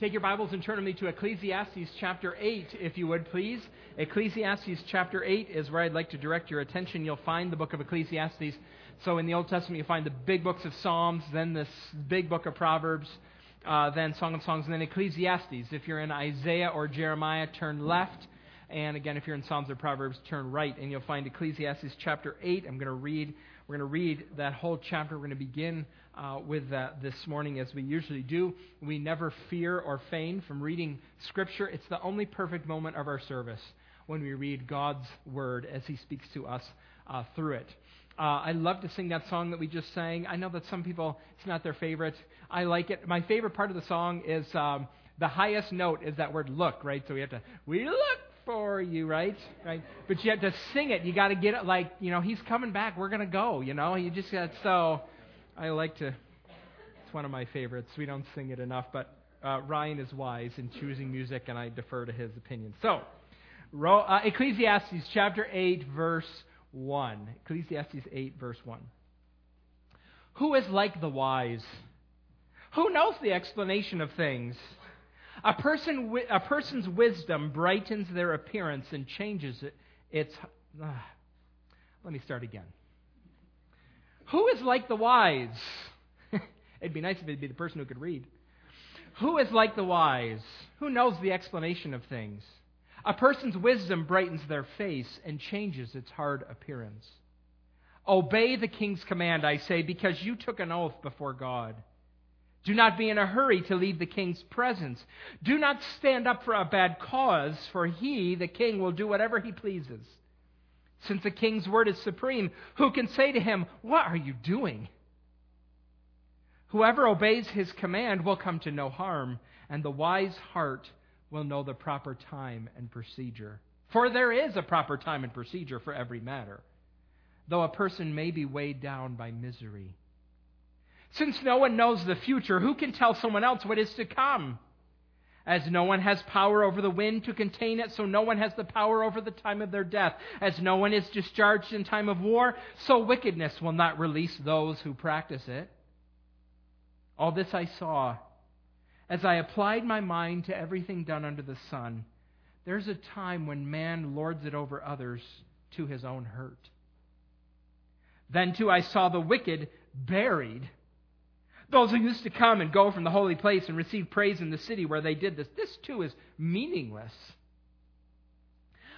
take your Bibles and turn with me to Ecclesiastes chapter 8, if you would, please. Ecclesiastes chapter 8 is where I'd like to direct your attention. You'll find the book of Ecclesiastes. So in the Old Testament, you find the big books of Psalms, then this big book of Proverbs, uh, then Song of Songs, and then Ecclesiastes. If you're in Isaiah or Jeremiah, turn left. And again, if you're in Psalms or Proverbs, turn right, and you'll find Ecclesiastes chapter 8. I'm going to read. We're going to read that whole chapter. We're going to begin uh, with that this morning, as we usually do. We never fear or feign from reading Scripture. It's the only perfect moment of our service when we read God's Word as He speaks to us uh, through it. Uh, I love to sing that song that we just sang. I know that some people, it's not their favorite. I like it. My favorite part of the song is um, the highest note is that word look, right? So we have to, we look for you, right? Right? But you have to sing it. You got to get it like, you know, he's coming back. We're to go, you know? You just got so. I like to, it's one of my favorites. We don't sing it enough, but uh, Ryan is wise in choosing music, and I defer to his opinion. So, uh, Ecclesiastes chapter 8, verse 1. Ecclesiastes 8, verse 1. Who is like the wise? Who knows the explanation of things? A, person, a person's wisdom brightens their appearance and changes it, its. Uh, let me start again. Who is like the wise? It'd be nice if it'd be the person who could read. Who is like the wise? Who knows the explanation of things? A person's wisdom brightens their face and changes its hard appearance. Obey the king's command, I say, because you took an oath before God. Do not be in a hurry to leave the king's presence. Do not stand up for a bad cause, for he, the king, will do whatever he pleases. Since the king's word is supreme, who can say to him, What are you doing? Whoever obeys his command will come to no harm, and the wise heart will know the proper time and procedure. For there is a proper time and procedure for every matter, though a person may be weighed down by misery. Since no one knows the future, who can tell someone else what is to come? As no one has power over the wind to contain it, so no one has the power over the time of their death. As no one is discharged in time of war, so wickedness will not release those who practice it. All this I saw as I applied my mind to everything done under the sun. There's a time when man lords it over others to his own hurt. Then, too, I saw the wicked buried those who used to come and go from the holy place and receive praise in the city where they did this, this too is meaningless.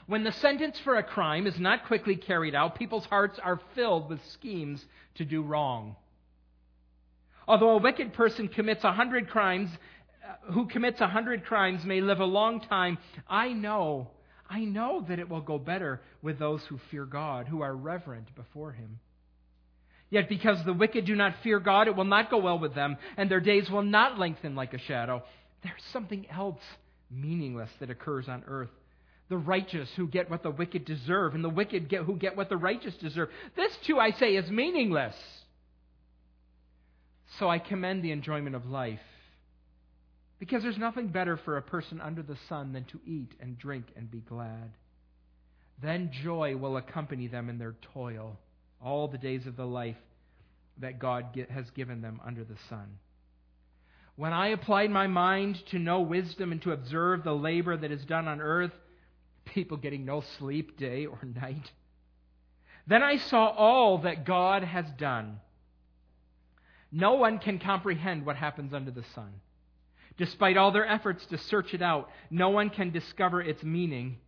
When the sentence for a crime is not quickly carried out, people's hearts are filled with schemes to do wrong. Although a wicked person commits a hundred crimes, uh, who commits a hundred crimes may live a long time, I know, I know that it will go better with those who fear God, who are reverent before Him. Yet because the wicked do not fear God, it will not go well with them, and their days will not lengthen like a shadow. There's something else meaningless that occurs on earth. The righteous who get what the wicked deserve, and the wicked get, who get what the righteous deserve. This, too, I say, is meaningless. So I commend the enjoyment of life. Because there's nothing better for a person under the sun than to eat and drink and be glad. Then joy will accompany them in their toil all the days of the life that God has given them under the sun. When I applied my mind to know wisdom and to observe the labor that is done on earth, people getting no sleep day or night, then I saw all that God has done. No one can comprehend what happens under the sun. Despite all their efforts to search it out, no one can discover its meaning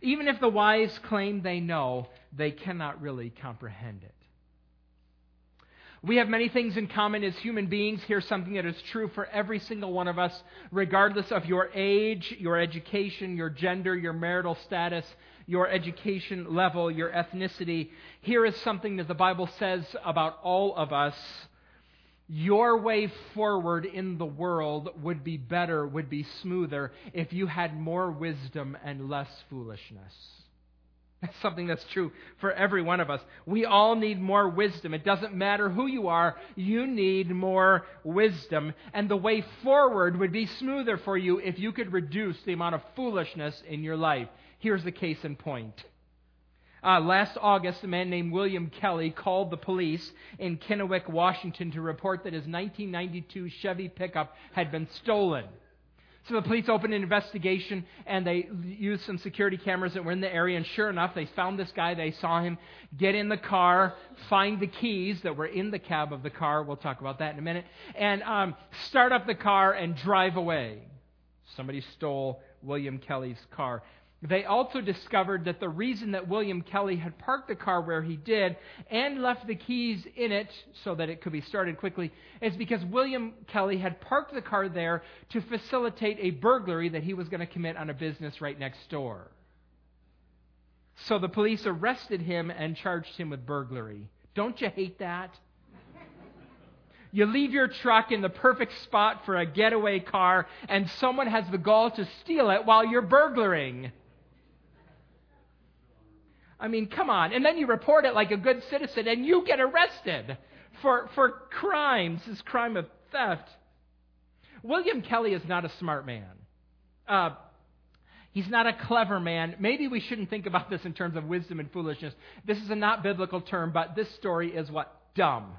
even if the wise claim they know, they cannot really comprehend it. We have many things in common as human beings. Here's something that is true for every single one of us, regardless of your age, your education, your gender, your marital status, your education level, your ethnicity. Here is something that the Bible says about all of us your way forward in the world would be better, would be smoother, if you had more wisdom and less foolishness. That's something that's true for every one of us. We all need more wisdom. It doesn't matter who you are, you need more wisdom. And the way forward would be smoother for you if you could reduce the amount of foolishness in your life. Here's the case in point. Uh, last August, a man named William Kelly called the police in Kennewick, Washington, to report that his 1992 Chevy pickup had been stolen. So the police opened an investigation and they used some security cameras that were in the area. And sure enough, they found this guy. They saw him get in the car, find the keys that were in the cab of the car. We'll talk about that in a minute. And um, start up the car and drive away. Somebody stole William Kelly's car. They also discovered that the reason that William Kelly had parked the car where he did and left the keys in it so that it could be started quickly is because William Kelly had parked the car there to facilitate a burglary that he was going to commit on a business right next door. So the police arrested him and charged him with burglary. Don't you hate that? You leave your truck in the perfect spot for a getaway car, and someone has the gall to steal it while you're burglaring. I mean, come on. And then you report it like a good citizen and you get arrested for, for crimes, this crime of theft. William Kelly is not a smart man. Uh, he's not a clever man. Maybe we shouldn't think about this in terms of wisdom and foolishness. This is a not biblical term, but this story is what? Dumb.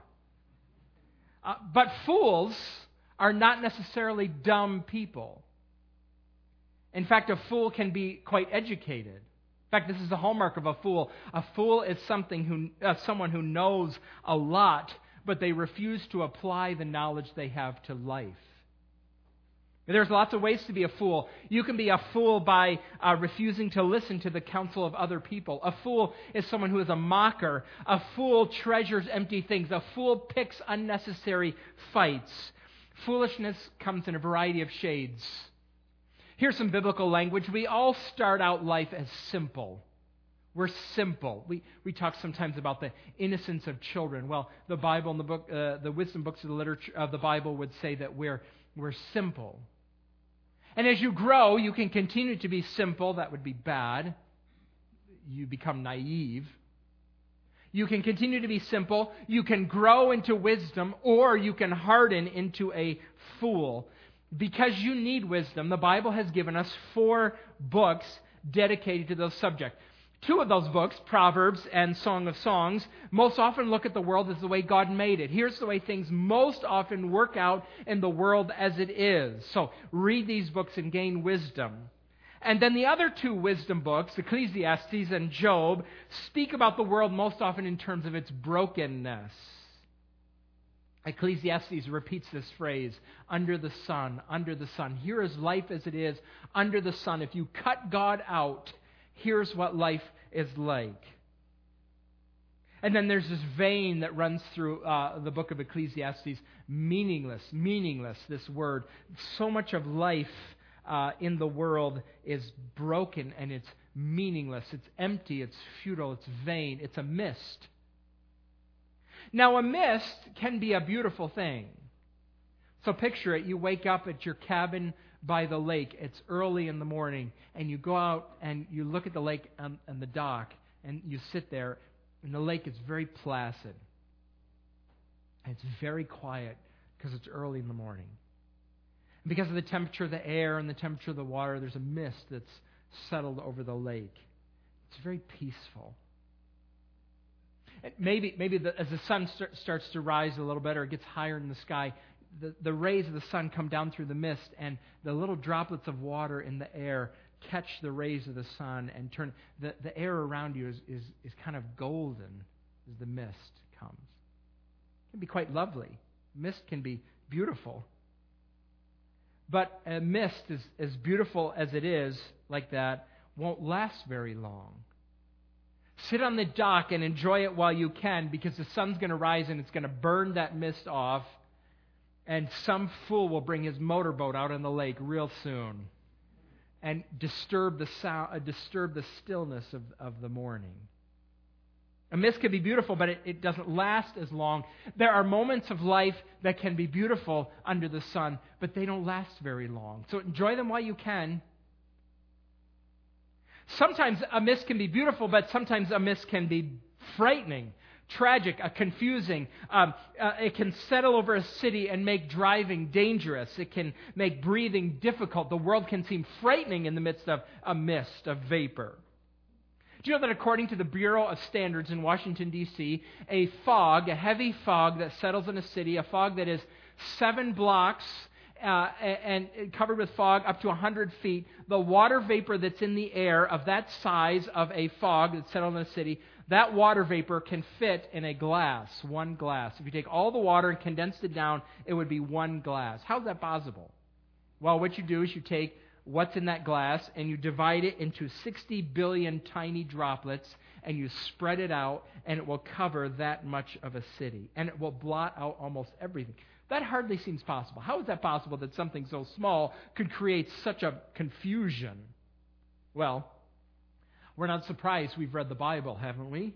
Uh, but fools are not necessarily dumb people. In fact, a fool can be quite educated. In fact, this is the hallmark of a fool. A fool is something who, uh, someone who knows a lot, but they refuse to apply the knowledge they have to life. There's lots of ways to be a fool. You can be a fool by uh, refusing to listen to the counsel of other people. A fool is someone who is a mocker. A fool treasures empty things. A fool picks unnecessary fights. Foolishness comes in a variety of shades. Here's some biblical language. We all start out life as simple. We're simple. We, we talk sometimes about the innocence of children. Well, the Bible and the book, uh, the wisdom books of the literature of the Bible would say that we're, we're simple. And as you grow, you can continue to be simple. That would be bad. You become naive. You can continue to be simple. You can grow into wisdom, or you can harden into a fool because you need wisdom, the Bible has given us four books dedicated to those subject. Two of those books, Proverbs and Song of Songs, most often look at the world as the way God made it. Here's the way things most often work out in the world as it is. So read these books and gain wisdom. And then the other two wisdom books, Ecclesiastes and Job, speak about the world most often in terms of its brokenness. Ecclesiastes repeats this phrase under the sun, under the sun. Here is life as it is under the sun. If you cut God out, here's what life is like. And then there's this vein that runs through uh, the book of Ecclesiastes meaningless, meaningless, this word. So much of life uh, in the world is broken and it's meaningless. It's empty, it's futile, it's vain, it's a mist. Now, a mist can be a beautiful thing. So picture it. You wake up at your cabin by the lake. It's early in the morning, and you go out and you look at the lake and, and the dock, and you sit there, and the lake is very placid. And it's very quiet because it's early in the morning. And because of the temperature of the air and the temperature of the water, there's a mist that's settled over the lake. It's very peaceful. Maybe, maybe the, as the sun start, starts to rise a little bit or it gets higher in the sky, the, the rays of the sun come down through the mist, and the little droplets of water in the air catch the rays of the sun and turn. The, the air around you is, is, is kind of golden as the mist comes. It can be quite lovely. Mist can be beautiful. But a mist, is, as beautiful as it is, like that, won't last very long. Sit on the dock and enjoy it while you can because the sun's going to rise and it's going to burn that mist off. And some fool will bring his motorboat out on the lake real soon and disturb the, sound, uh, disturb the stillness of, of the morning. A mist can be beautiful, but it, it doesn't last as long. There are moments of life that can be beautiful under the sun, but they don't last very long. So enjoy them while you can Sometimes a mist can be beautiful, but sometimes a mist can be frightening, tragic, uh, confusing. Um, uh, it can settle over a city and make driving dangerous. It can make breathing difficult. The world can seem frightening in the midst of a mist, of vapor. Do you know that according to the Bureau of Standards in Washington, D.C., a fog, a heavy fog that settles in a city, a fog that is seven blocks uh, and covered with fog up to 100 feet, the water vapor that's in the air of that size of a fog that's settled in a city, that water vapor can fit in a glass, one glass. If you take all the water and condense it down, it would be one glass. How is that possible? Well, what you do is you take what's in that glass and you divide it into 60 billion tiny droplets and you spread it out and it will cover that much of a city and it will blot out almost everything. That hardly seems possible. How is that possible that something so small could create such a confusion? Well, we're not surprised we've read the Bible, haven't we?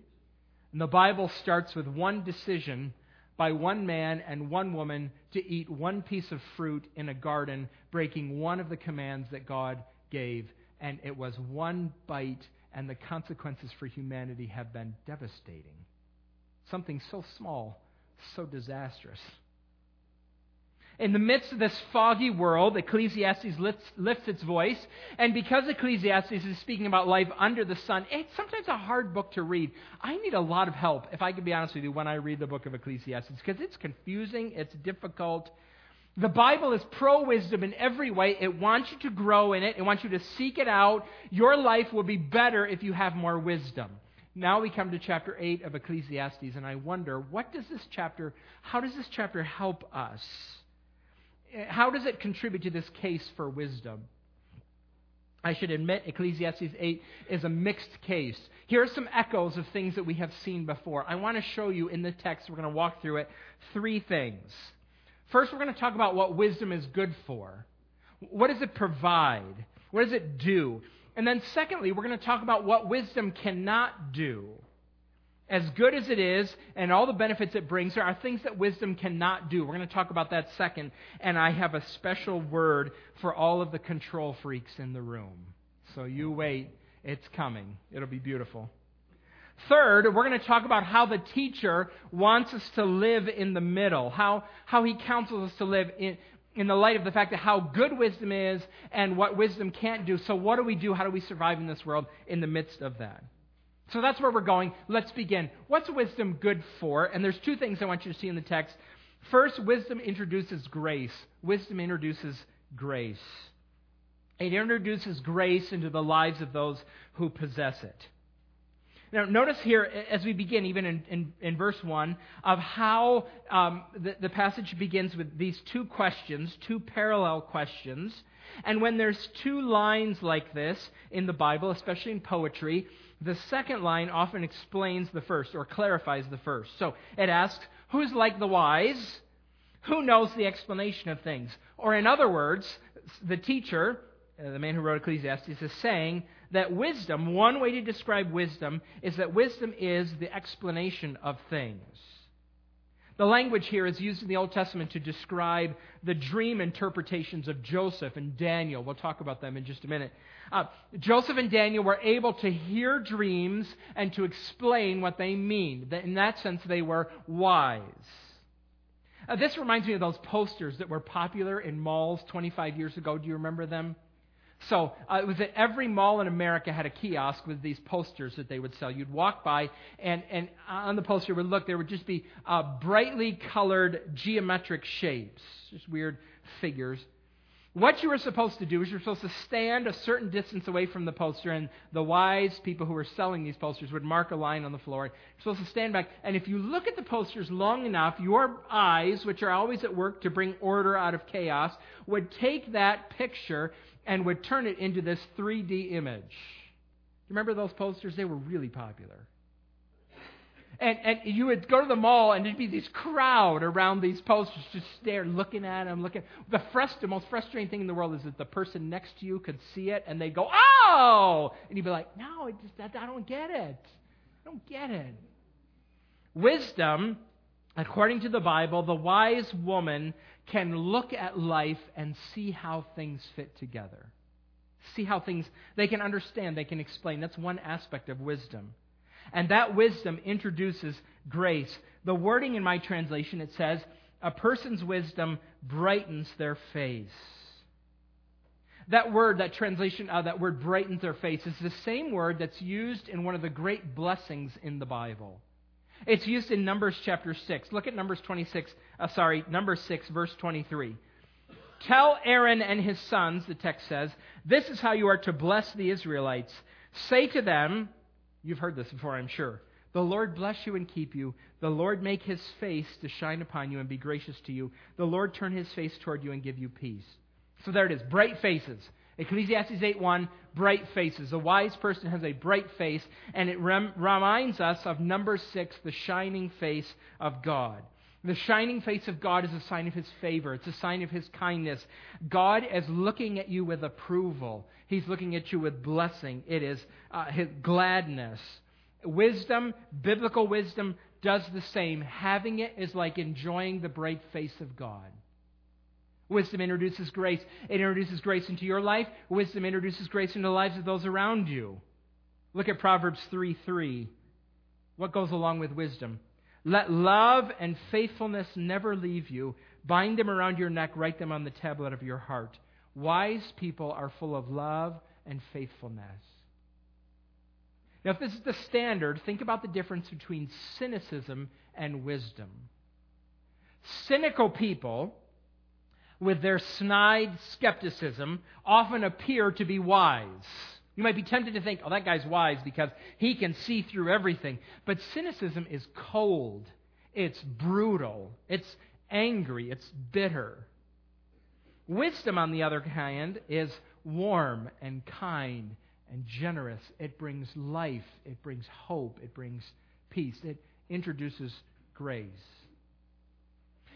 And the Bible starts with one decision by one man and one woman to eat one piece of fruit in a garden, breaking one of the commands that God gave. And it was one bite, and the consequences for humanity have been devastating. Something so small, so disastrous. In the midst of this foggy world, Ecclesiastes lifts, lifts, its voice. And because Ecclesiastes is speaking about life under the sun, it's sometimes a hard book to read. I need a lot of help, if I can be honest with you, when I read the book of Ecclesiastes, because it's confusing, it's difficult. The Bible is pro wisdom in every way. It wants you to grow in it, it wants you to seek it out. Your life will be better if you have more wisdom. Now we come to chapter 8 of Ecclesiastes, and I wonder, what does this chapter, how does this chapter help us? How does it contribute to this case for wisdom? I should admit, Ecclesiastes 8 is a mixed case. Here are some echoes of things that we have seen before. I want to show you in the text, we're going to walk through it, three things. First, we're going to talk about what wisdom is good for. What does it provide? What does it do? And then, secondly, we're going to talk about what wisdom cannot do as good as it is and all the benefits it brings, there are things that wisdom cannot do. We're going to talk about that second. And I have a special word for all of the control freaks in the room. So you wait, it's coming. It'll be beautiful. Third, we're going to talk about how the teacher wants us to live in the middle, how, how he counsels us to live in, in the light of the fact that how good wisdom is and what wisdom can't do. So, what do we do? How do we survive in this world in the midst of that? So that's where we're going. Let's begin. What's wisdom good for? And there's two things I want you to see in the text. First, wisdom introduces grace. Wisdom introduces grace. It introduces grace into the lives of those who possess it. Now, notice here as we begin, even in, in, in verse 1, of how um, the, the passage begins with these two questions, two parallel questions. And when there's two lines like this in the Bible, especially in poetry, the second line often explains the first or clarifies the first. So it asks, Who's like the wise? Who knows the explanation of things? Or, in other words, the teacher, uh, the man who wrote Ecclesiastes, is saying that wisdom, one way to describe wisdom, is that wisdom is the explanation of things. The language here is used in the Old Testament to describe the dream interpretations of Joseph and Daniel. We'll talk about them in just a minute. Uh, Joseph and Daniel were able to hear dreams and to explain what they mean. In that sense, they were wise. Uh, this reminds me of those posters that were popular in malls 25 years ago. Do you remember them? So uh, it was that every mall in America had a kiosk with these posters that they would sell. You'd walk by, and, and on the poster would look, there would just be uh, brightly colored geometric shapes, just weird figures. What you were supposed to do is you're supposed to stand a certain distance away from the poster, and the wise people who were selling these posters would mark a line on the floor. You're supposed to stand back, and if you look at the posters long enough, your eyes, which are always at work to bring order out of chaos, would take that picture and would turn it into this 3D image. Remember those posters? They were really popular. And, and you would go to the mall and there'd be this crowd around these posters just there looking at them, looking. The, frust- the most frustrating thing in the world is that the person next to you could see it and they'd go, oh! And you'd be like, no, I, just, I don't get it. I don't get it. Wisdom, according to the Bible, the wise woman can look at life and see how things fit together. See how things, they can understand, they can explain. That's one aspect of wisdom. And that wisdom introduces grace. The wording in my translation, it says, a person's wisdom brightens their face. That word, that translation, uh, that word brightens their face, is the same word that's used in one of the great blessings in the Bible. It's used in Numbers chapter 6. Look at Numbers 26, uh, sorry, number 6, verse 23. Tell Aaron and his sons, the text says, this is how you are to bless the Israelites. Say to them, you've heard this before, I'm sure. The Lord bless you and keep you. The Lord make his face to shine upon you and be gracious to you. The Lord turn his face toward you and give you peace. So there it is, bright faces. Ecclesiastes 8:1, bright faces. A wise person has a bright face, and it rem- reminds us of number 6, the shining face of God. The shining face of God is a sign of his favor. It's a sign of his kindness. God is looking at you with approval. He's looking at you with blessing. It is uh, his gladness. Wisdom, biblical wisdom, does the same. Having it is like enjoying the bright face of God. Wisdom introduces grace. It introduces grace into your life. Wisdom introduces grace into the lives of those around you. Look at Proverbs 3 3. What goes along with wisdom? Let love and faithfulness never leave you. Bind them around your neck, write them on the tablet of your heart. Wise people are full of love and faithfulness. Now, if this is the standard, think about the difference between cynicism and wisdom. Cynical people, with their snide skepticism, often appear to be wise. You might be tempted to think, oh, that guy's wise because he can see through everything. But cynicism is cold, it's brutal, it's angry, it's bitter. Wisdom, on the other hand, is warm and kind and generous. It brings life, it brings hope, it brings peace, it introduces grace.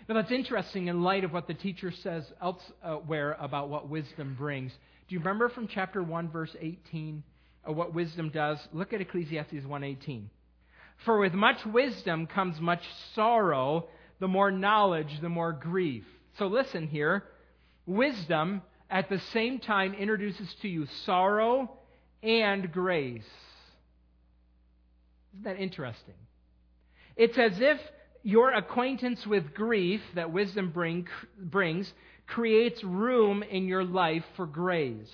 Now, that's interesting in light of what the teacher says elsewhere uh, about what wisdom brings. Do you remember from chapter 1, verse 18, uh, what wisdom does? Look at Ecclesiastes 1:18. For with much wisdom comes much sorrow, the more knowledge, the more grief. So listen here. Wisdom at the same time introduces to you sorrow and grace. Isn't that interesting? It's as if your acquaintance with grief that wisdom bring, brings creates room in your life for grace.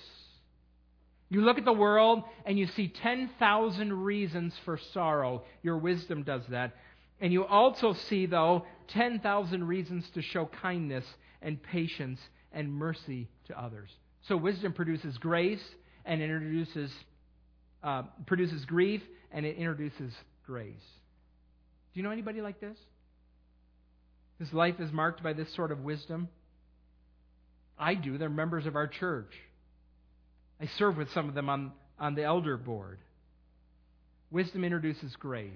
You look at the world and you see 10,000 reasons for sorrow. Your wisdom does that. And you also see, though, 10,000 reasons to show kindness and patience and mercy to others. So wisdom produces grace and introduces uh, produces grief and it introduces grace. Do you know anybody like this? His life is marked by this sort of wisdom. I do. They're members of our church. I serve with some of them on, on the elder board. Wisdom introduces grace.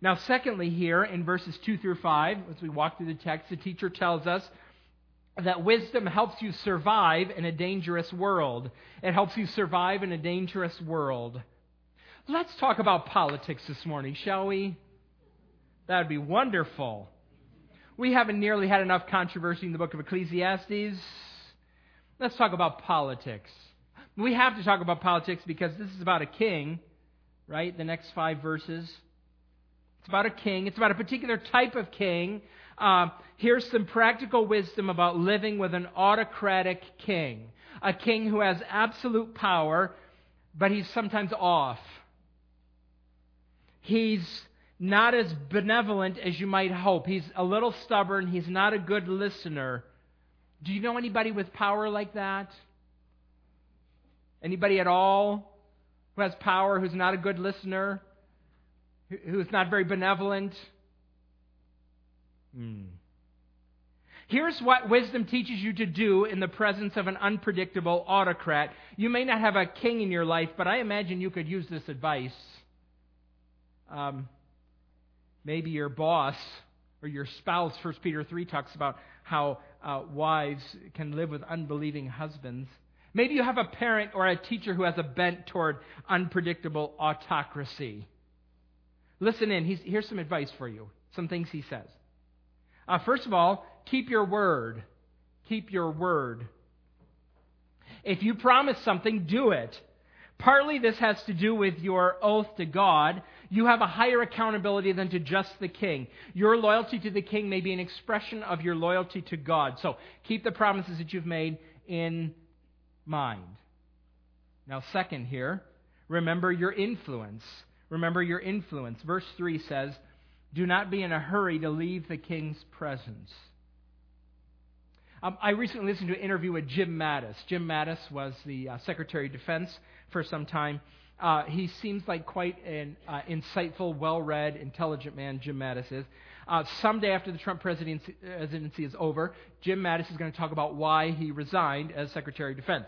Now, secondly, here in verses 2 through 5, as we walk through the text, the teacher tells us that wisdom helps you survive in a dangerous world. It helps you survive in a dangerous world. Let's talk about politics this morning, shall we? That would be wonderful. We haven't nearly had enough controversy in the book of Ecclesiastes. Let's talk about politics. We have to talk about politics because this is about a king, right? The next five verses. It's about a king. It's about a particular type of king. Uh, here's some practical wisdom about living with an autocratic king. A king who has absolute power, but he's sometimes off. He's not as benevolent as you might hope. He's a little stubborn. He's not a good listener. Do you know anybody with power like that? Anybody at all who has power who's not a good listener? Who's not very benevolent? Hmm. Here's what wisdom teaches you to do in the presence of an unpredictable autocrat. You may not have a king in your life, but I imagine you could use this advice. Um, maybe your boss or your spouse, 1 Peter 3 talks about how uh, wives can live with unbelieving husbands. Maybe you have a parent or a teacher who has a bent toward unpredictable autocracy. Listen in. He's, here's some advice for you, some things he says. Uh, first of all, keep your word. Keep your word. If you promise something, do it. Partly this has to do with your oath to God. You have a higher accountability than to just the king. Your loyalty to the king may be an expression of your loyalty to God. So keep the promises that you've made in mind. Now, second here, remember your influence. Remember your influence. Verse 3 says, Do not be in a hurry to leave the king's presence. Um, I recently listened to an interview with Jim Mattis. Jim Mattis was the uh, Secretary of Defense for some time. Uh, he seems like quite an uh, insightful, well read, intelligent man, Jim Mattis is. Uh, someday after the Trump presidency, presidency is over, Jim Mattis is going to talk about why he resigned as Secretary of Defense.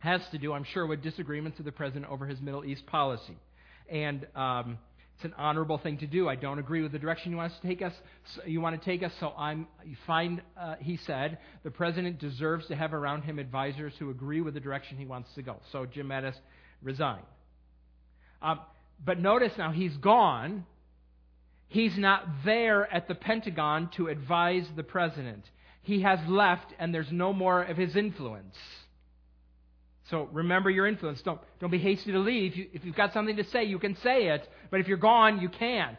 Has to do, I'm sure, with disagreements with the president over his Middle East policy. And um, it's an honorable thing to do. I don't agree with the direction you want to take us. So you want to take us. So I'm. Find, uh, he said, the president deserves to have around him advisors who agree with the direction he wants to go. So Jim Mattis resigned. Um, but notice now he's gone. He's not there at the Pentagon to advise the president. He has left, and there's no more of his influence. So remember your influence. Don't, don't be hasty to leave. If you've got something to say, you can say it. But if you're gone, you can't.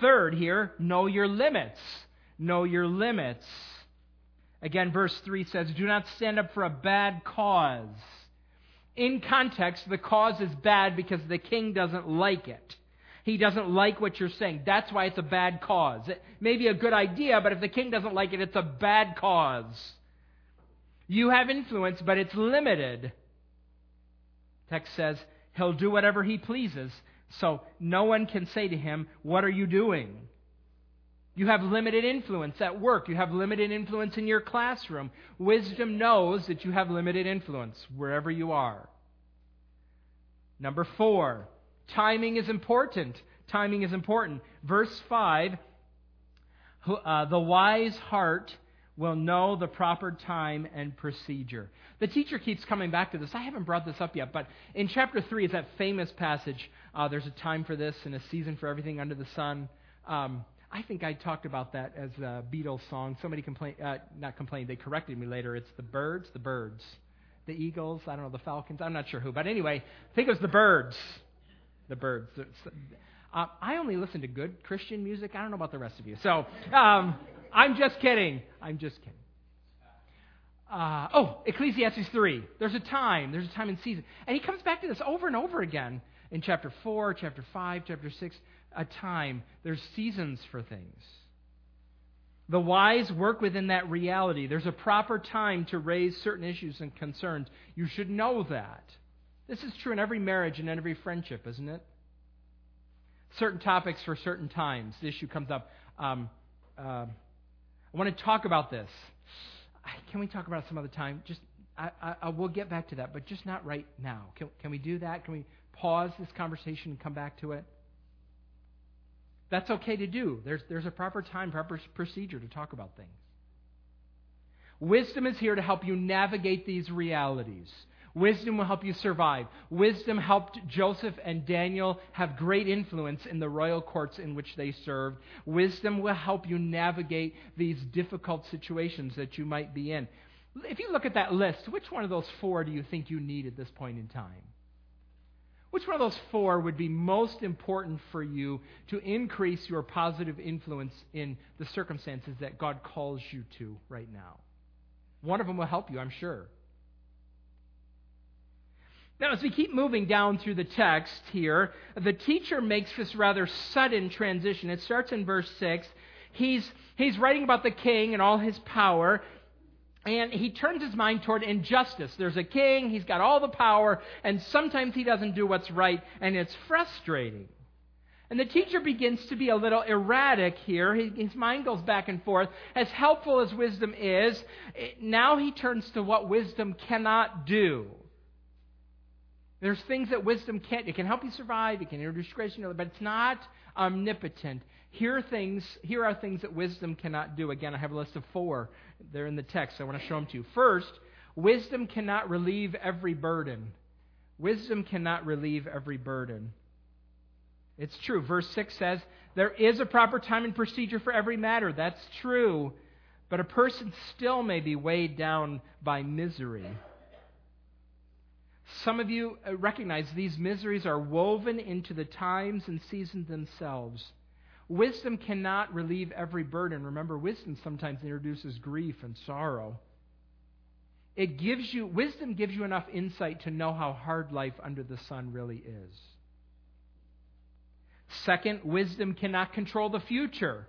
Third, here, know your limits. Know your limits. Again, verse 3 says, Do not stand up for a bad cause. In context, the cause is bad because the king doesn't like it. He doesn't like what you're saying. That's why it's a bad cause. It may be a good idea, but if the king doesn't like it, it's a bad cause. You have influence, but it's limited. Text says he'll do whatever he pleases. So no one can say to him, What are you doing? You have limited influence at work. You have limited influence in your classroom. Wisdom knows that you have limited influence wherever you are. Number four, timing is important. Timing is important. Verse 5 uh, The wise heart will know the proper time and procedure. The teacher keeps coming back to this. I haven't brought this up yet, but in chapter 3 is that famous passage uh, there's a time for this and a season for everything under the sun. Um, I think I talked about that as a Beatles song. Somebody complained, uh, not complained, they corrected me later. It's the birds, the birds. The eagles, I don't know, the falcons, I'm not sure who. But anyway, I think it was the birds. The birds. Uh, I only listen to good Christian music. I don't know about the rest of you. So, um, I'm just kidding. I'm just kidding. Uh, oh, Ecclesiastes 3. There's a time. There's a time and season. And he comes back to this over and over again in chapter 4, chapter 5, chapter 6. A time. There's seasons for things. The wise work within that reality. There's a proper time to raise certain issues and concerns. You should know that. This is true in every marriage and in every friendship, isn't it? Certain topics for certain times. The issue comes up. Um, uh, I want to talk about this. Can we talk about it some other time? Just I, I, I will get back to that, but just not right now. Can, can we do that? Can we pause this conversation and come back to it? That's okay to do. There's, there's a proper time, proper procedure to talk about things. Wisdom is here to help you navigate these realities. Wisdom will help you survive. Wisdom helped Joseph and Daniel have great influence in the royal courts in which they served. Wisdom will help you navigate these difficult situations that you might be in. If you look at that list, which one of those four do you think you need at this point in time? Which one of those four would be most important for you to increase your positive influence in the circumstances that God calls you to right now? One of them will help you, I'm sure. Now, as we keep moving down through the text here, the teacher makes this rather sudden transition. It starts in verse 6. He's, he's writing about the king and all his power, and he turns his mind toward injustice. There's a king, he's got all the power, and sometimes he doesn't do what's right, and it's frustrating. And the teacher begins to be a little erratic here. His mind goes back and forth. As helpful as wisdom is, now he turns to what wisdom cannot do. There's things that wisdom can't. It can help you survive. It can introduce grace, you know, but it's not omnipotent. Here are things. Here are things that wisdom cannot do. Again, I have a list of four. They're in the text. I want to show them to you. First, wisdom cannot relieve every burden. Wisdom cannot relieve every burden. It's true. Verse 6 says, There is a proper time and procedure for every matter. That's true. But a person still may be weighed down by misery. Some of you uh, recognize these miseries are woven into the times and seasons themselves. Wisdom cannot relieve every burden. Remember, wisdom sometimes introduces grief and sorrow. It gives you wisdom gives you enough insight to know how hard life under the sun really is. Second, wisdom cannot control the future.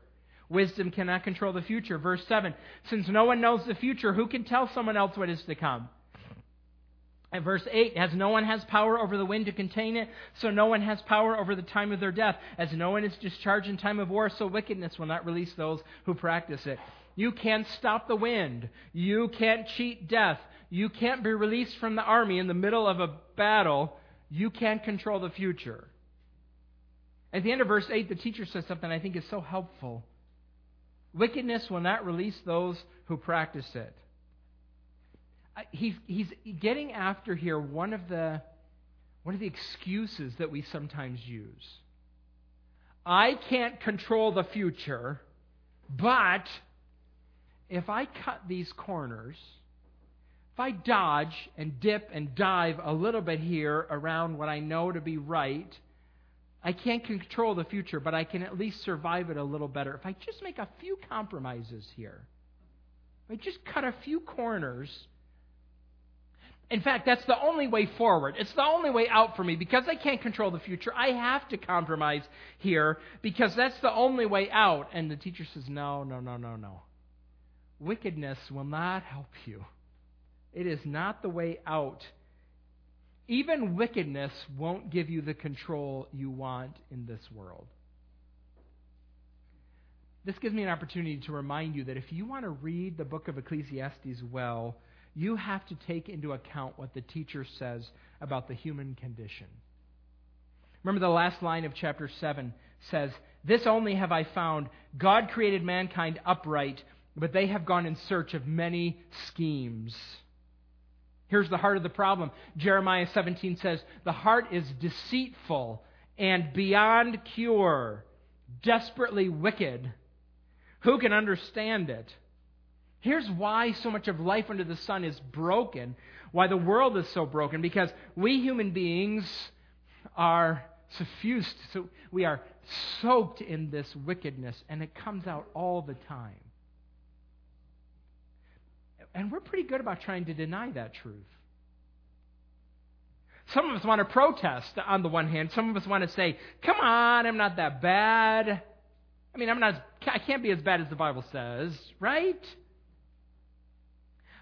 Wisdom cannot control the future. Verse 7 Since no one knows the future, who can tell someone else what is to come? Verse 8, as no one has power over the wind to contain it, so no one has power over the time of their death. As no one is discharged in time of war, so wickedness will not release those who practice it. You can't stop the wind. You can't cheat death. You can't be released from the army in the middle of a battle. You can't control the future. At the end of verse 8, the teacher says something I think is so helpful. Wickedness will not release those who practice it. He's, he's getting after here one of the one of the excuses that we sometimes use. I can't control the future, but if I cut these corners, if I dodge and dip and dive a little bit here around what I know to be right, I can't control the future, but I can at least survive it a little better. If I just make a few compromises here, if I just cut a few corners, in fact, that's the only way forward. It's the only way out for me. Because I can't control the future, I have to compromise here because that's the only way out. And the teacher says, No, no, no, no, no. Wickedness will not help you. It is not the way out. Even wickedness won't give you the control you want in this world. This gives me an opportunity to remind you that if you want to read the book of Ecclesiastes well, you have to take into account what the teacher says about the human condition. Remember the last line of chapter 7 says, This only have I found God created mankind upright, but they have gone in search of many schemes. Here's the heart of the problem. Jeremiah 17 says, The heart is deceitful and beyond cure, desperately wicked. Who can understand it? Here's why so much of life under the sun is broken, why the world is so broken, because we human beings are suffused, so we are soaked in this wickedness, and it comes out all the time. And we're pretty good about trying to deny that truth. Some of us want to protest on the one hand. Some of us want to say, come on, I'm not that bad. I mean, I'm not, I can't be as bad as the Bible says, right?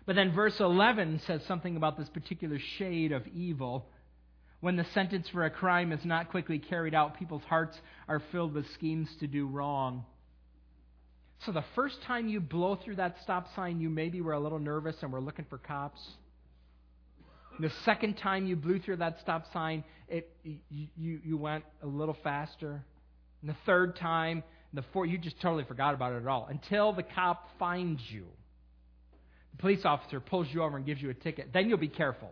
But then verse 11 says something about this particular shade of evil. When the sentence for a crime is not quickly carried out, people's hearts are filled with schemes to do wrong. So the first time you blow through that stop sign, you maybe were a little nervous and were looking for cops. The second time you blew through that stop sign, it, you, you, went a little faster. And the third time, the fourth, you just totally forgot about it at all until the cop finds you police officer pulls you over and gives you a ticket, then you'll be careful.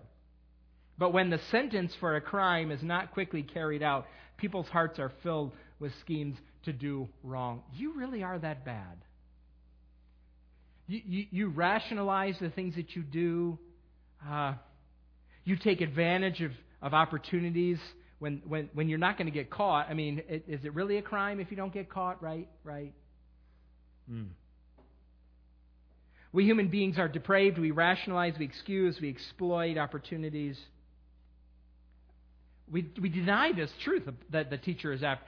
But when the sentence for a crime is not quickly carried out, people's hearts are filled with schemes to do wrong. You really are that bad. You, you, you rationalize the things that you do. Uh, you take advantage of, of opportunities when, when, when you're not going to get caught. I mean, it, is it really a crime if you don't get caught? Right? Right? Mm. We human beings are depraved. We rationalize, we excuse, we exploit opportunities. We, we deny this truth that the teacher is after.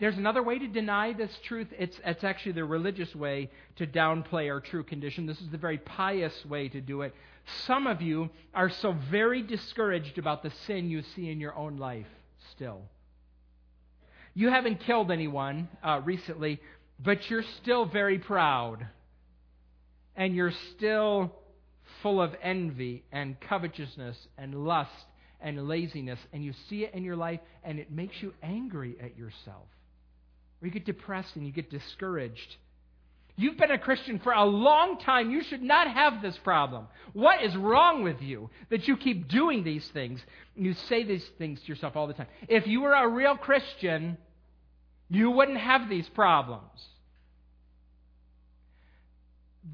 There's another way to deny this truth. It's, it's actually the religious way to downplay our true condition. This is the very pious way to do it. Some of you are so very discouraged about the sin you see in your own life still. You haven't killed anyone uh, recently, but you're still very proud and you're still full of envy and covetousness and lust and laziness, and you see it in your life, and it makes you angry at yourself. Or you get depressed and you get discouraged. You've been a Christian for a long time. You should not have this problem. What is wrong with you that you keep doing these things? You say these things to yourself all the time. If you were a real Christian, you wouldn't have these problems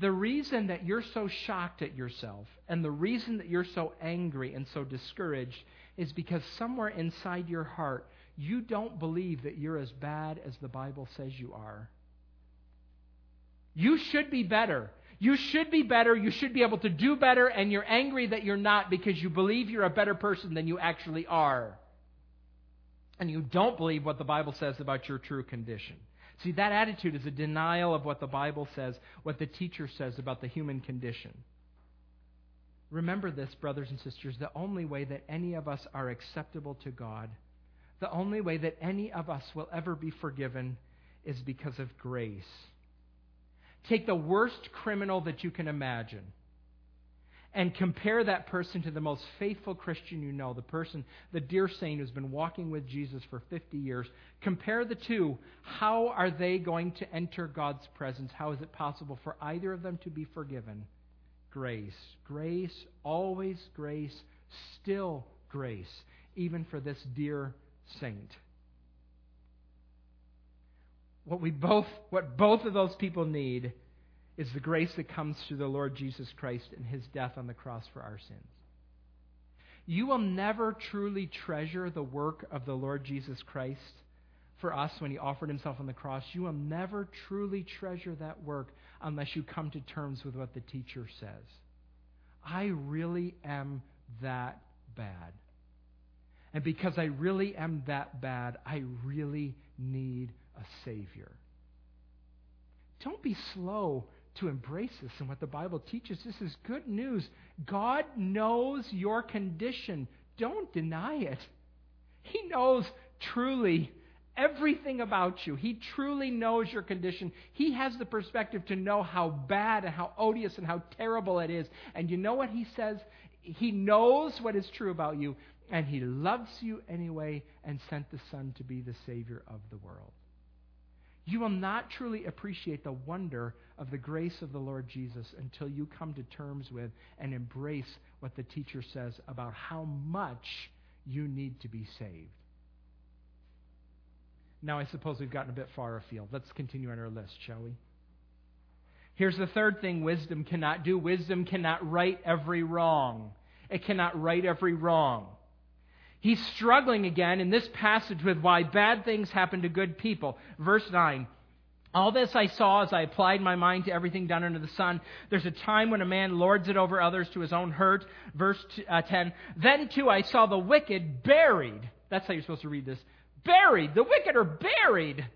the reason that you're so shocked at yourself and the reason that you're so angry and so discouraged is because somewhere inside your heart, you don't believe that you're as bad as the Bible says you are. You should be better. You should be better. You should be able to do better, and you're angry that you're not because you believe you're a better person than you actually are. And you don't believe what the Bible says about your true condition. See, that attitude is a denial of what the Bible says, what the teacher says about the human condition. Remember this, brothers and sisters the only way that any of us are acceptable to God, the only way that any of us will ever be forgiven is because of grace. Take the worst criminal that you can imagine and compare that person to the most faithful Christian you know, the person, the dear saint who's been walking with Jesus for 50 years. Compare the two. How are they going to enter God's presence? How is it possible for either of them to be forgiven? Grace. Grace, always grace, still grace, even for this dear saint. What we both what both of those people need is the grace that comes through the Lord Jesus Christ and his death on the cross for our sins. You will never truly treasure the work of the Lord Jesus Christ for us when he offered himself on the cross. You will never truly treasure that work unless you come to terms with what the teacher says. I really am that bad. And because I really am that bad, I really need a Savior. Don't be slow to embrace this and what the Bible teaches. This is good news. God knows your condition. Don't deny it. He knows truly everything about you. He truly knows your condition. He has the perspective to know how bad and how odious and how terrible it is. And you know what he says? He knows what is true about you, and he loves you anyway and sent the Son to be the Savior of the world you will not truly appreciate the wonder of the grace of the Lord Jesus until you come to terms with and embrace what the teacher says about how much you need to be saved. Now, I suppose we've gotten a bit far afield. Let's continue on our list, shall we? Here's the third thing wisdom cannot do wisdom cannot right every wrong. It cannot right every wrong. He's struggling again in this passage with why bad things happen to good people. Verse 9. All this I saw as I applied my mind to everything done under the sun. There's a time when a man lords it over others to his own hurt. Verse uh, 10. Then too I saw the wicked buried. That's how you're supposed to read this. Buried. The wicked are buried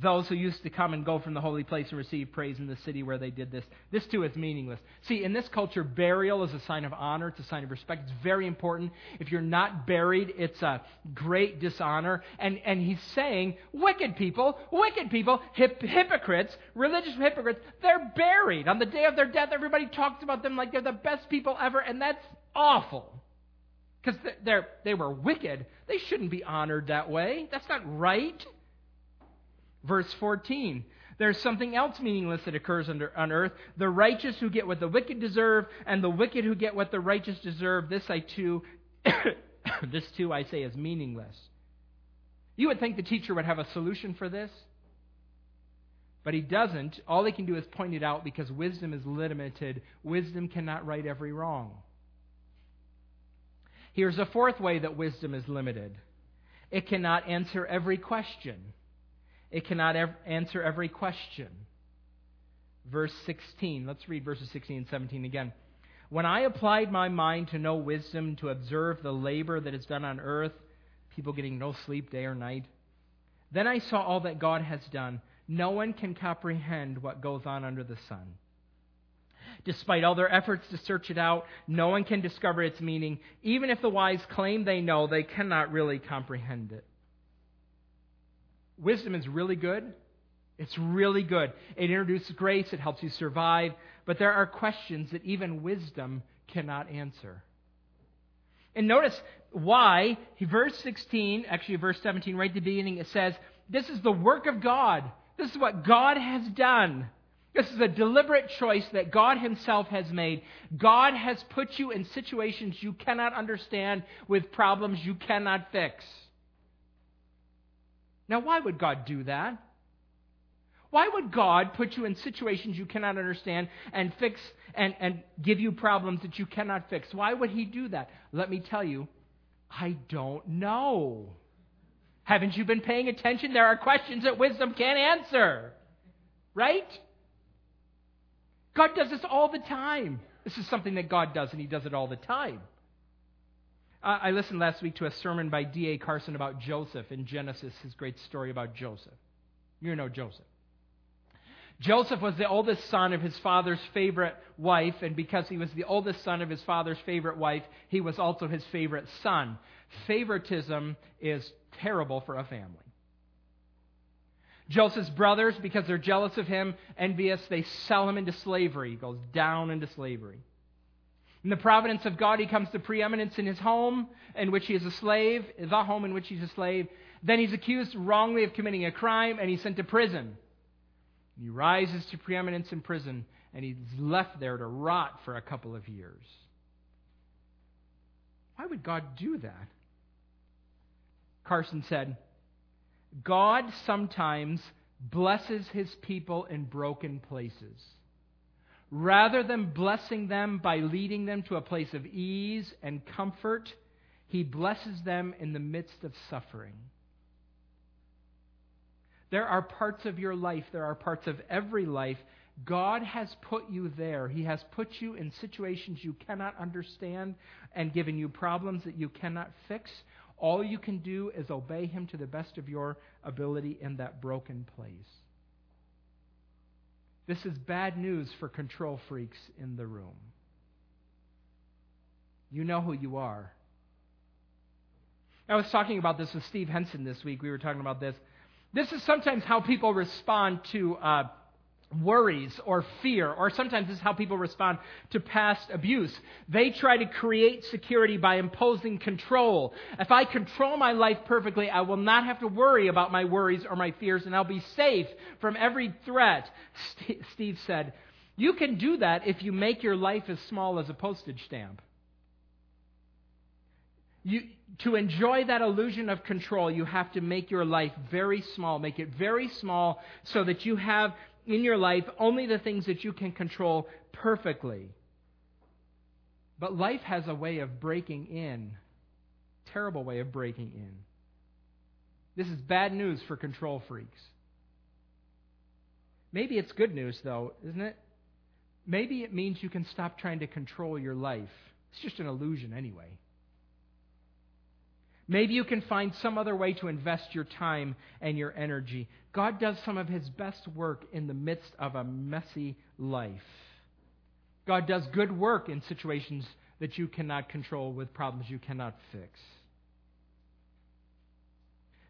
those who used to come and go from the holy place and receive praise in the city where they did this. This too is meaningless. See, in this culture, burial is a sign of honor, it's a sign of respect. It's very important. If you're not buried, it's a great dishonor. And, and he's saying, wicked people, wicked people, hip, hypocrites, religious hypocrites, they're buried. On the day of their death, everybody talks about them like they're the best people ever, and that's awful. Because they were wicked. They shouldn't be honored that way. That's not right. Verse 14. There's something else meaningless that occurs under, on earth. The righteous who get what the wicked deserve, and the wicked who get what the righteous deserve. This I too, this too I say is meaningless. You would think the teacher would have a solution for this, but he doesn't. All he can do is point it out because wisdom is limited. Wisdom cannot right every wrong. Here's a fourth way that wisdom is limited it cannot answer every question. It cannot ev- answer every question. Verse 16. Let's read verses 16 and 17 again. When I applied my mind to know wisdom, to observe the labor that is done on earth, people getting no sleep day or night, then I saw all that God has done. No one can comprehend what goes on under the sun. Despite all their efforts to search it out, no one can discover its meaning. Even if the wise claim they know, they cannot really comprehend it. Wisdom is really good. It's really good. It introduces grace, it helps you survive, but there are questions that even wisdom cannot answer. And notice why, verse 16, actually verse 17, right at the beginning, it says, This is the work of God. This is what God has done. This is a deliberate choice that God Himself has made. God has put you in situations you cannot understand with problems you cannot fix. Now, why would God do that? Why would God put you in situations you cannot understand and fix and, and give you problems that you cannot fix? Why would He do that? Let me tell you, I don't know. Haven't you been paying attention? There are questions that wisdom can't answer. Right? God does this all the time. This is something that God does, and He does it all the time. I listened last week to a sermon by D.A. Carson about Joseph in Genesis, his great story about Joseph. You know Joseph. Joseph was the oldest son of his father's favorite wife, and because he was the oldest son of his father's favorite wife, he was also his favorite son. Favoritism is terrible for a family. Joseph's brothers, because they're jealous of him, envious, they sell him into slavery. He goes down into slavery. In the providence of God, he comes to preeminence in his home, in which he is a slave, the home in which he's a slave. Then he's accused wrongly of committing a crime, and he's sent to prison. He rises to preeminence in prison, and he's left there to rot for a couple of years. Why would God do that? Carson said, God sometimes blesses his people in broken places. Rather than blessing them by leading them to a place of ease and comfort, he blesses them in the midst of suffering. There are parts of your life, there are parts of every life. God has put you there. He has put you in situations you cannot understand and given you problems that you cannot fix. All you can do is obey Him to the best of your ability in that broken place. This is bad news for control freaks in the room. You know who you are. I was talking about this with Steve Henson this week. We were talking about this. This is sometimes how people respond to uh, worries or fear, or sometimes this is how people respond to past abuse. They try to create security by imposing control. If I control my life perfectly, I will not have to worry about my worries or my fears, and I'll be safe from every threat. St- Steve said, You can do that if you make your life as small as a postage stamp. You, to enjoy that illusion of control, you have to make your life very small. Make it very small so that you have in your life only the things that you can control perfectly. But life has a way of breaking in, terrible way of breaking in. This is bad news for control freaks. Maybe it's good news, though, isn't it? Maybe it means you can stop trying to control your life. It's just an illusion, anyway. Maybe you can find some other way to invest your time and your energy. God does some of his best work in the midst of a messy life. God does good work in situations that you cannot control with problems you cannot fix.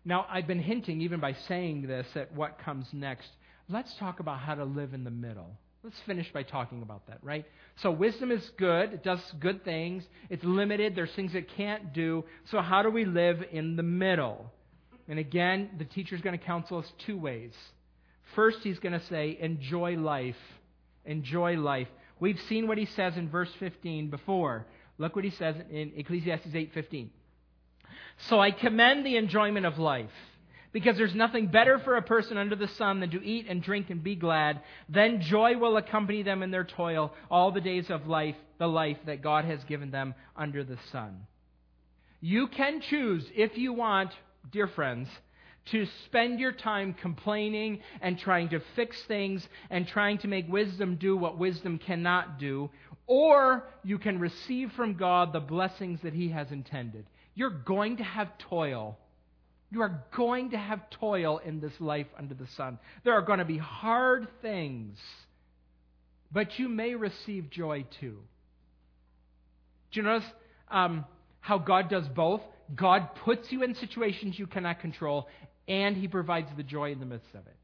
Now, I've been hinting, even by saying this, at what comes next. Let's talk about how to live in the middle. Let's finish by talking about that, right? So, wisdom is good. It does good things. It's limited. There's things it can't do. So, how do we live in the middle? And again, the teacher's going to counsel us two ways. First, he's going to say, enjoy life. Enjoy life. We've seen what he says in verse 15 before. Look what he says in Ecclesiastes 8:15. So I commend the enjoyment of life because there's nothing better for a person under the sun than to eat and drink and be glad. Then joy will accompany them in their toil all the days of life, the life that God has given them under the sun. You can choose, if you want, dear friends, to spend your time complaining and trying to fix things and trying to make wisdom do what wisdom cannot do, or you can receive from God the blessings that He has intended. You're going to have toil you are going to have toil in this life under the sun. There are going to be hard things, but you may receive joy too. Do you notice um, how God does both? God puts you in situations you cannot control, and He provides the joy in the midst of it.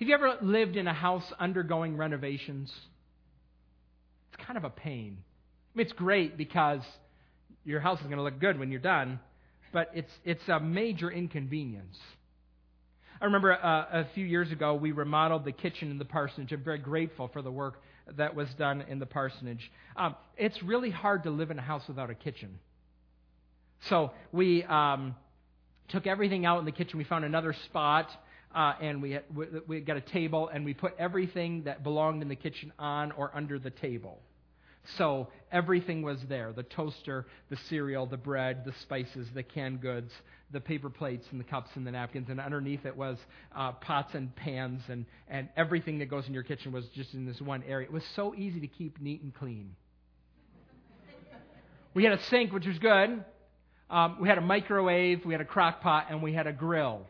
Have you ever lived in a house undergoing renovations? It's kind of a pain. I mean, it's great because your house is going to look good when you're done but it's, it's a major inconvenience. I remember uh, a few years ago we remodeled the kitchen in the parsonage. I'm very grateful for the work that was done in the parsonage. Um, it's really hard to live in a house without a kitchen. So we um, took everything out in the kitchen. We found another spot, uh, and we, had, we, we got a table, and we put everything that belonged in the kitchen on or under the table. So everything was there the toaster, the cereal, the bread, the spices, the canned goods, the paper plates, and the cups and the napkins. And underneath it was uh, pots and pans, and, and everything that goes in your kitchen was just in this one area. It was so easy to keep neat and clean. we had a sink, which was good. Um, we had a microwave, we had a crock pot, and we had a grill.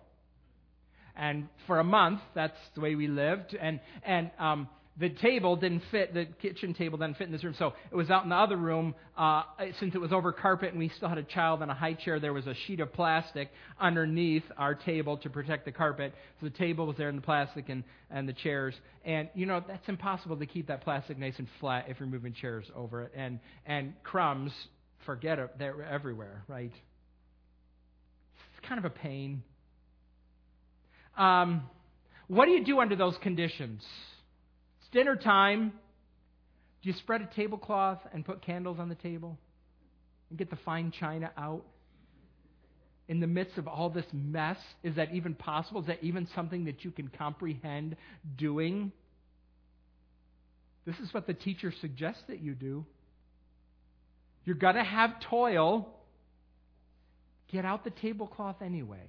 and for a month, that's the way we lived. And, and um, the table didn't fit, the kitchen table didn't fit in this room, so it was out in the other room. Uh, since it was over carpet and we still had a child on a high chair, there was a sheet of plastic underneath our table to protect the carpet. So the table was there in the plastic and, and the chairs. And, you know, that's impossible to keep that plastic nice and flat if you're moving chairs over it. And, and crumbs, forget it, they're everywhere, right? It's kind of a pain. Um, what do you do under those conditions? Dinner time. Do you spread a tablecloth and put candles on the table? And get the fine china out? In the midst of all this mess, is that even possible? Is that even something that you can comprehend doing? This is what the teacher suggests that you do. You're going to have toil. Get out the tablecloth anyway.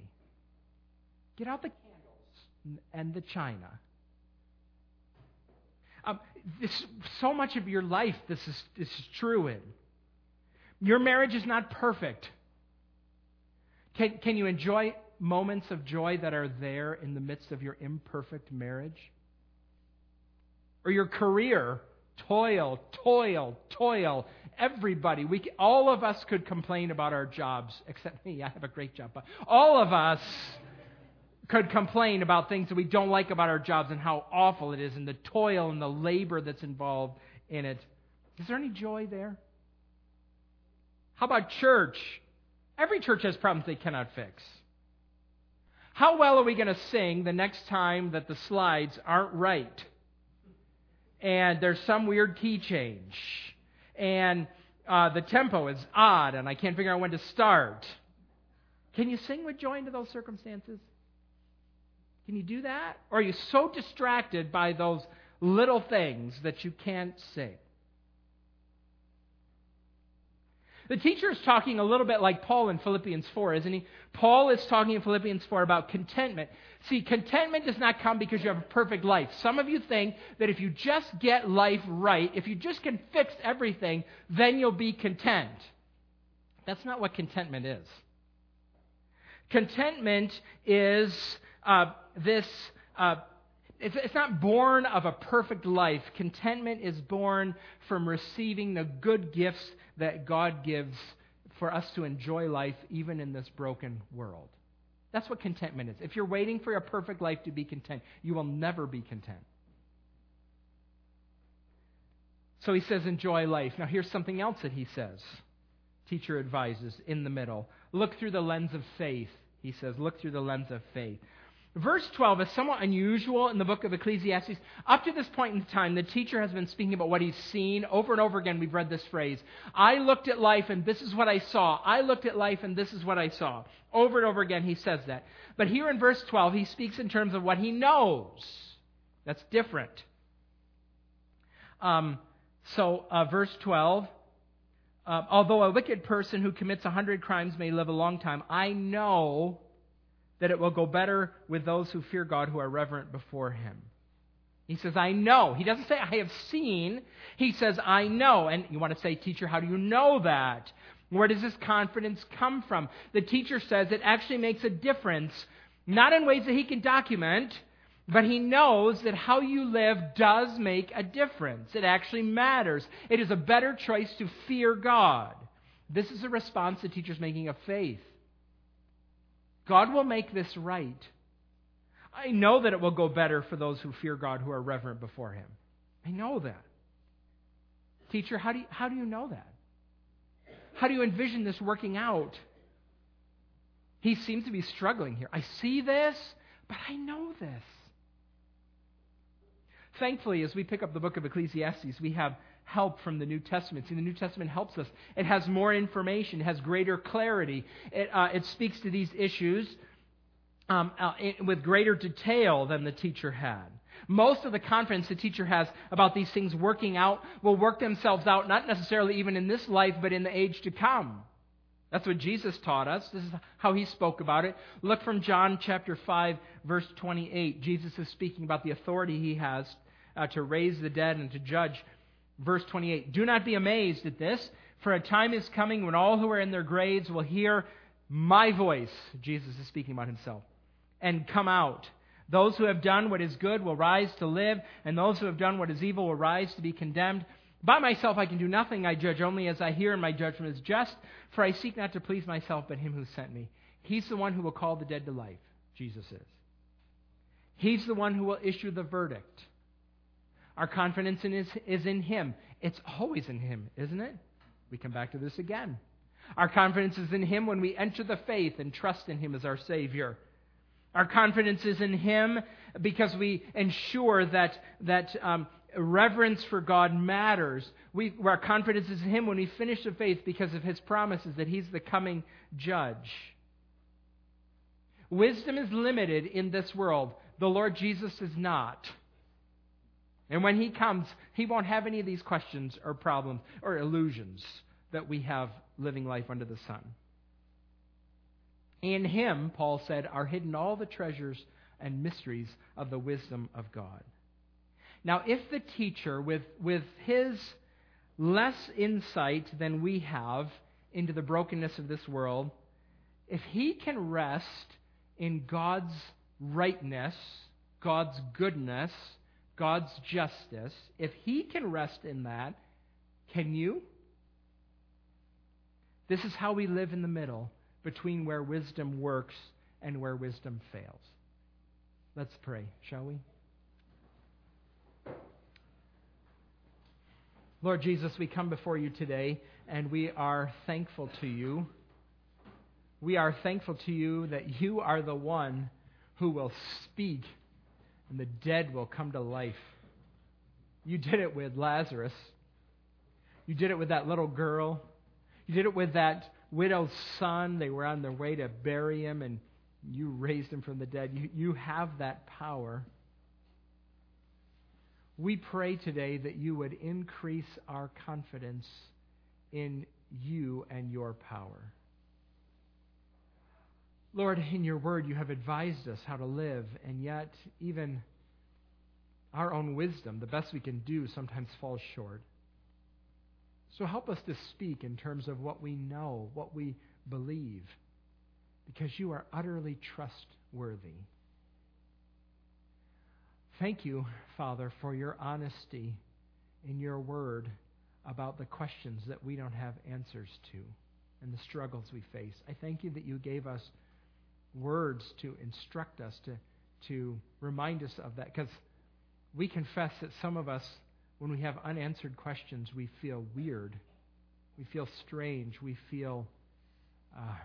Get out the candles and the china. This, so much of your life this is, this is true in. Your marriage is not perfect. Can, can you enjoy moments of joy that are there in the midst of your imperfect marriage? Or your career, toil, toil, toil. Everybody, we, all of us could complain about our jobs, except me. I have a great job. But all of us could complain about things that we don't like about our jobs and how awful it is and the toil and the labor that's involved in it. Is there any joy there? How about church? Every church has problems they cannot fix. How well are we going to sing the next time that the slides aren't right? And there's some weird key change. And uh, the tempo is odd and I can't figure out when to start. Can you sing with joy into those circumstances? Can you do that? Or are you so distracted by those little things that you can't sing? The teacher is talking a little bit like Paul in Philippians 4, isn't he? Paul is talking in Philippians 4 about contentment. See, contentment does not come because you have a perfect life. Some of you think that if you just get life right, if you just can fix everything, then you'll be content. That's not what contentment is. Contentment is uh, this, uh, it's, it's not born of a perfect life. Contentment is born from receiving the good gifts that God gives for us to enjoy life even in this broken world. That's what contentment is. If you're waiting for a perfect life to be content, you will never be content. So he says, enjoy life. Now, here's something else that he says. Teacher advises in the middle. Look through the lens of faith. He says, look through the lens of faith. Verse 12 is somewhat unusual in the book of Ecclesiastes. Up to this point in time, the teacher has been speaking about what he's seen. Over and over again, we've read this phrase I looked at life and this is what I saw. I looked at life and this is what I saw. Over and over again, he says that. But here in verse 12, he speaks in terms of what he knows. That's different. Um, so, uh, verse 12. Uh, although a wicked person who commits a hundred crimes may live a long time, I know that it will go better with those who fear God, who are reverent before Him. He says, I know. He doesn't say, I have seen. He says, I know. And you want to say, teacher, how do you know that? Where does this confidence come from? The teacher says it actually makes a difference, not in ways that he can document, but he knows that how you live does make a difference. It actually matters. It is a better choice to fear God. This is a response the teacher's making of faith. God will make this right. I know that it will go better for those who fear God, who are reverent before Him. I know that. Teacher, how do you, how do you know that? How do you envision this working out? He seems to be struggling here. I see this, but I know this. Thankfully, as we pick up the book of Ecclesiastes, we have help from the New Testament. See, the New Testament helps us. It has more information, it has greater clarity. It, uh, it speaks to these issues um, uh, with greater detail than the teacher had. Most of the confidence the teacher has about these things working out will work themselves out, not necessarily even in this life, but in the age to come. That's what Jesus taught us. This is how he spoke about it. Look from John chapter 5, verse 28. Jesus is speaking about the authority he has uh, to raise the dead and to judge Verse 28 Do not be amazed at this, for a time is coming when all who are in their graves will hear my voice. Jesus is speaking about himself. And come out. Those who have done what is good will rise to live, and those who have done what is evil will rise to be condemned. By myself I can do nothing. I judge only as I hear, and my judgment is just, for I seek not to please myself, but him who sent me. He's the one who will call the dead to life, Jesus is. He's the one who will issue the verdict. Our confidence in is, is in him. It's always in him, isn't it? We come back to this again. Our confidence is in him when we enter the faith and trust in him as our Savior. Our confidence is in Him because we ensure that, that um, reverence for God matters. We, our confidence is in Him when we finish the faith because of His promises that He's the coming judge. Wisdom is limited in this world. The Lord Jesus is not. And when He comes, He won't have any of these questions or problems or illusions that we have living life under the sun. In him, Paul said, are hidden all the treasures and mysteries of the wisdom of God. Now, if the teacher, with, with his less insight than we have into the brokenness of this world, if he can rest in God's rightness, God's goodness, God's justice, if he can rest in that, can you? This is how we live in the middle between where wisdom works and where wisdom fails. Let's pray, shall we? Lord Jesus, we come before you today and we are thankful to you. We are thankful to you that you are the one who will speak and the dead will come to life. You did it with Lazarus. You did it with that little girl. You did it with that widow's son. They were on their way to bury him, and you raised him from the dead. You, you have that power. We pray today that you would increase our confidence in you and your power. Lord, in your word, you have advised us how to live, and yet, even our own wisdom, the best we can do, sometimes falls short. So help us to speak in terms of what we know, what we believe, because you are utterly trustworthy. Thank you, Father, for your honesty in your word about the questions that we don't have answers to and the struggles we face. I thank you that you gave us words to instruct us, to, to remind us of that, because we confess that some of us when we have unanswered questions, we feel weird. We feel strange. We feel uh,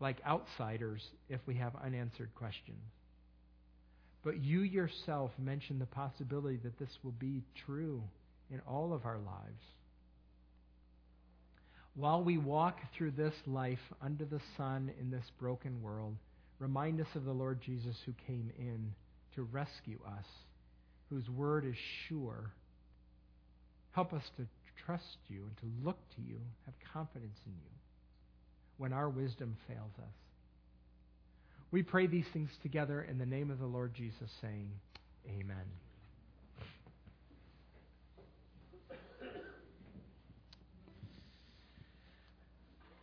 like outsiders if we have unanswered questions. But you yourself mentioned the possibility that this will be true in all of our lives. While we walk through this life under the sun in this broken world, remind us of the Lord Jesus who came in to rescue us, whose word is sure Help us to trust you and to look to you, have confidence in you when our wisdom fails us. We pray these things together in the name of the Lord Jesus, saying, Amen.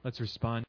Let's respond.